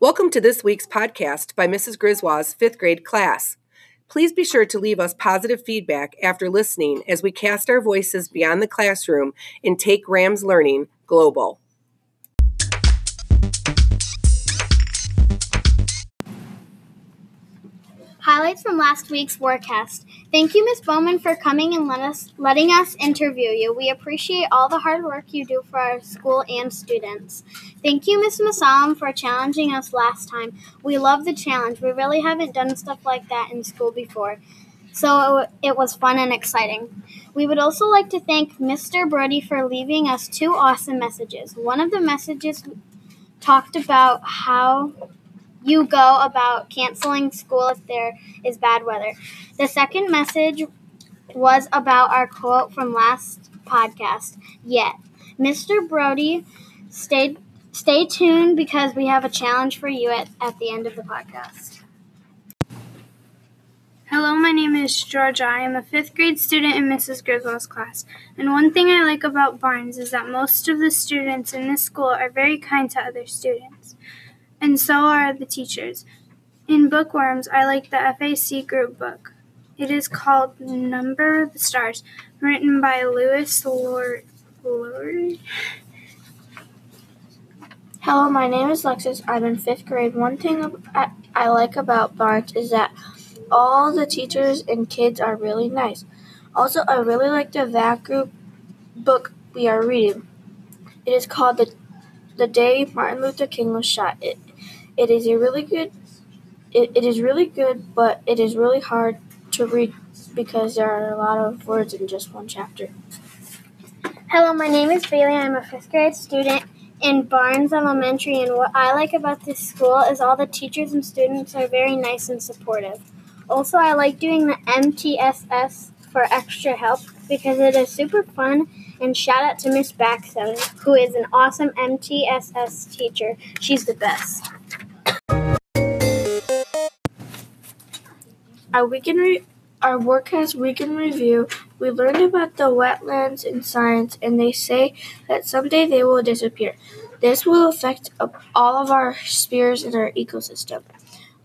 Welcome to this week's podcast by Mrs. Grzywa's fifth grade class. Please be sure to leave us positive feedback after listening as we cast our voices beyond the classroom and take Rams learning global. Highlights from last week's forecast. Thank you, Ms. Bowman, for coming and let us, letting us interview you. We appreciate all the hard work you do for our school and students. Thank you, Ms. Masalam, for challenging us last time. We love the challenge. We really haven't done stuff like that in school before. So it was fun and exciting. We would also like to thank Mr. Brody for leaving us two awesome messages. One of the messages talked about how you go about canceling school if there is bad weather. The second message was about our quote from last podcast. Yet, Mr. Brody, stay stay tuned because we have a challenge for you at, at the end of the podcast. Hello, my name is Georgia. I am a fifth grade student in Mrs. Grzywa's class. And one thing I like about Barnes is that most of the students in this school are very kind to other students and so are the teachers. In Bookworms, I like the FAC group book. It is called Number of the Stars, written by Lois Lowry. Hello, my name is Lexus. I'm in fifth grade. One thing I like about Barnes is that all the teachers and kids are really nice. Also, I really like the VAC group book we are reading. It is called the the day Martin Luther King was shot. It it is a really good. It, it is really good, but it is really hard to read because there are a lot of words in just one chapter. Hello, my name is Bailey. I'm a fifth grade student in Barnes Elementary, and what I like about this school is all the teachers and students are very nice and supportive. Also, I like doing the MTSS for extra help because it is super fun. And shout out to Miss Baxton, who is an awesome MTSS teacher. She's the best. Our weekend re- our workcast weekend review, we learned about the wetlands in science, and they say that someday they will disappear. This will affect all of our spheres in our ecosystem.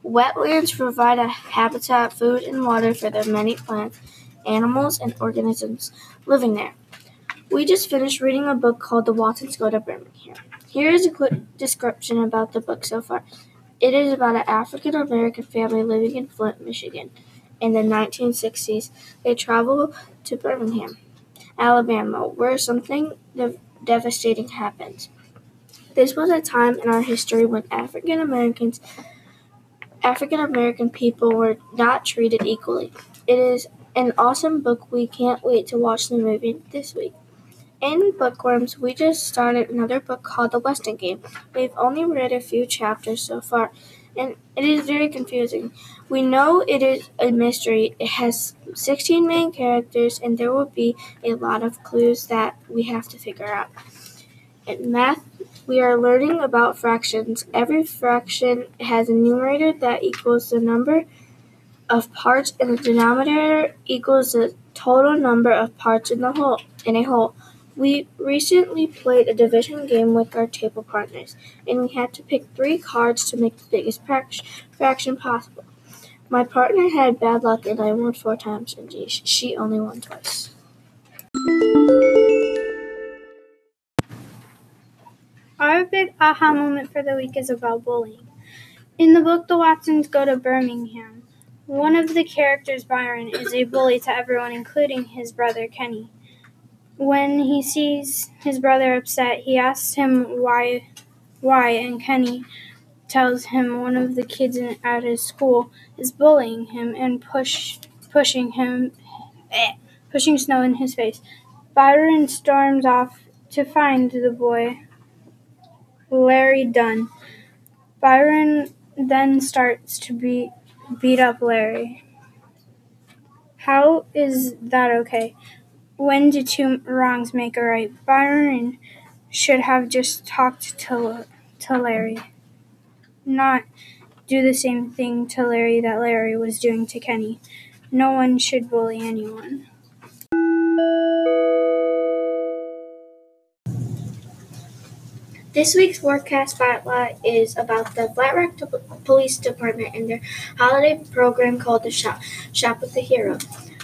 Wetlands provide a habitat, food, and water for the many plants, animals, and organisms living there. We just finished reading a book called The Watsons Go to Birmingham. Here is a quick description about the book so far. It is about an African American family living in Flint, Michigan. In the 1960s, they travel to Birmingham, Alabama, where something dev- devastating happened. This was a time in our history when African Americans African American people were not treated equally. It is an awesome book. We can't wait to watch the movie this week. In Bookworms, we just started another book called The Westing Game. We've only read a few chapters so far, and it is very confusing. We know it is a mystery. It has 16 main characters, and there will be a lot of clues that we have to figure out. In math, we are learning about fractions. Every fraction has a numerator that equals the number of parts, and the denominator equals the total number of parts in the whole in a whole. We recently played a division game with our table partners, and we had to pick three cards to make the biggest fraction possible. My partner had bad luck, and I won four times, and she only won twice. Our big aha moment for the week is about bullying. In the book, the Watsons go to Birmingham. One of the characters, Byron, is a bully to everyone, including his brother, Kenny. When he sees his brother upset, he asks him why, why, and Kenny tells him one of the kids at his school is bullying him and push, pushing him, eh, pushing snow in his face. Byron storms off to find the boy, Larry Dunn. Byron then starts to beat beat up Larry. How is that okay? When do two wrongs make a right? Byron should have just talked to, to Larry, not do the same thing to Larry that Larry was doing to Kenny. No one should bully anyone. This week's Forecast Spotlight is about the Flat Rock Police Department and their holiday program called the Shop, Shop with the Hero.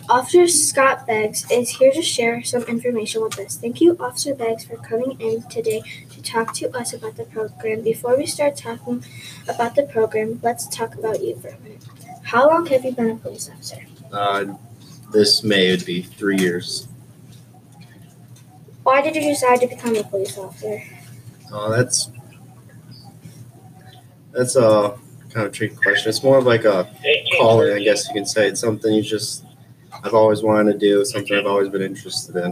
Officer Scott Beggs is here to share some information with us. Thank you, Officer Beggs, for coming in today to talk to us about the program. Before we start talking about the program, let's talk about you for a minute. How long have you been a police officer? Uh, this May would be three years. Why did you decide to become a police officer? Uh, that's that's a kind of tricky question. It's more of like a calling, I guess you can say. It's something you just I've always wanted to do, something I've always been interested in.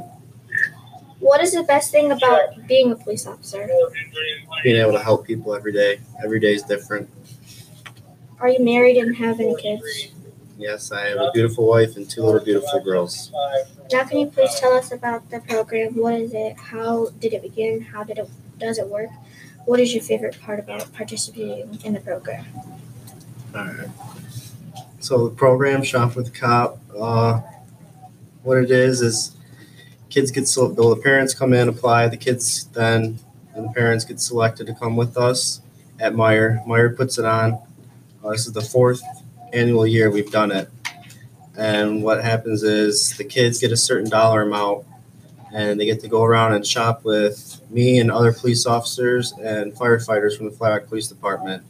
What is the best thing about being a police officer? Being able to help people every day. Every day is different. Are you married and have any kids? Yes, I have a beautiful wife and two little beautiful girls. Now, can you please tell us about the program? What is it? How did it begin? How did it does it work? What is your favorite part about participating in the program? All right. So the program Shop with the Cop, uh, what it is is kids get so the parents come in, apply, the kids then and the parents get selected to come with us at Meijer. Meijer puts it on. Uh, this is the fourth annual year we've done it. And what happens is the kids get a certain dollar amount and they get to go around and shop with me and other police officers and firefighters from the Flat Police Department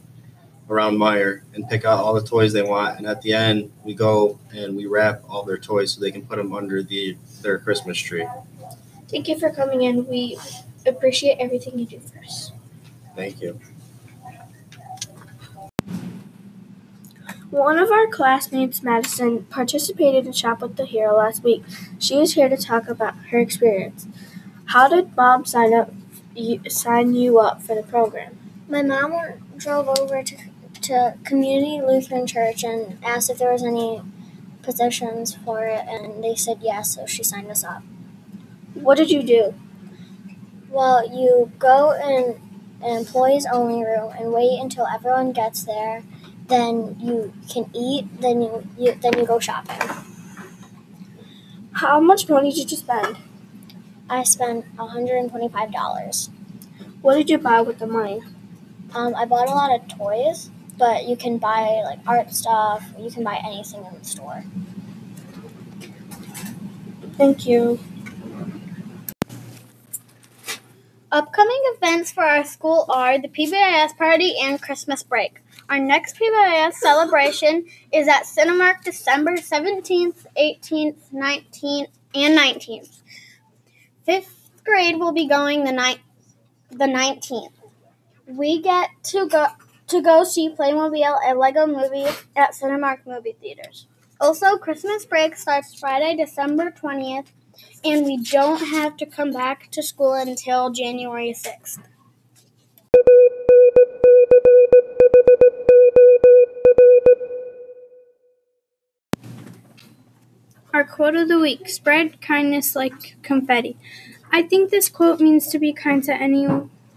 around Meijer and pick out all the toys they want. And at the end, we go and we wrap all their toys so they can put them under the their Christmas tree. Thank you for coming in. We appreciate everything you do for us. Thank you. One of our classmates, Madison, participated in Shop with the Hero last week. She is here to talk about her experience. How did mom sign up you, sign you up for the program? My mom drove over to, to Community Lutheran Church and asked if there was any positions for it, and they said yes, so she signed us up. What did you do? Well, you go in an employees only room and wait until everyone gets there then you can eat, then you, you then you go shopping. How much money did you spend? I spent $125. What did you buy with the money? Um, I bought a lot of toys, but you can buy like art stuff. You can buy anything in the store. Thank you. Upcoming events for our school are the PBIS party and Christmas break. Our next PBIS celebration is at Cinemark December 17th, 18th, 19th, and 19th. Fifth grade will be going the night the 19th. We get to go to go see Playmobil and Lego movie at Cinemark movie theaters. Also, Christmas break starts Friday, December 20th, and we don't have to come back to school until January 6th. Our quote of the week spread kindness like confetti. I think this quote means to be kind to any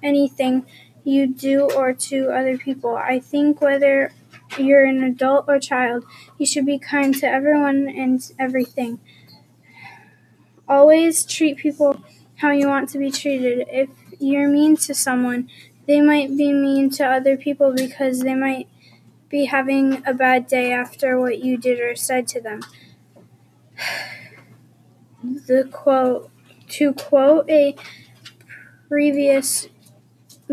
anything you do or to other people. I think whether you're an adult or child, you should be kind to everyone and everything. Always treat people how you want to be treated. If you're mean to someone, they might be mean to other people because they might be having a bad day after what you did or said to them the quote to quote a previous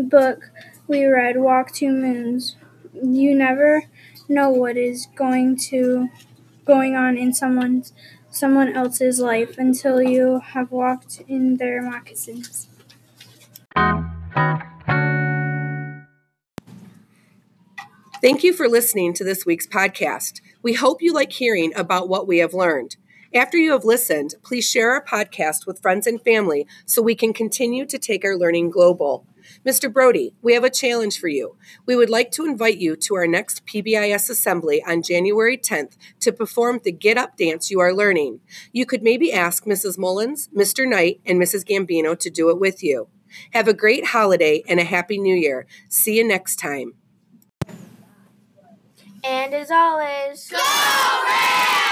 book we read walk two moons you never know what is going to going on in someone's someone else's life until you have walked in their moccasins Thank you for listening to this week's podcast. We hope you like hearing about what we have learned. After you have listened, please share our podcast with friends and family so we can continue to take our learning global. Mr. Brody, we have a challenge for you. We would like to invite you to our next PBIS assembly on January 10th to perform the Get Up dance you are learning. You could maybe ask Mrs. Mullins, Mr. Knight, and Mrs. Gambino to do it with you. Have a great holiday and a happy new year. See you next time. And as always, Go Rams!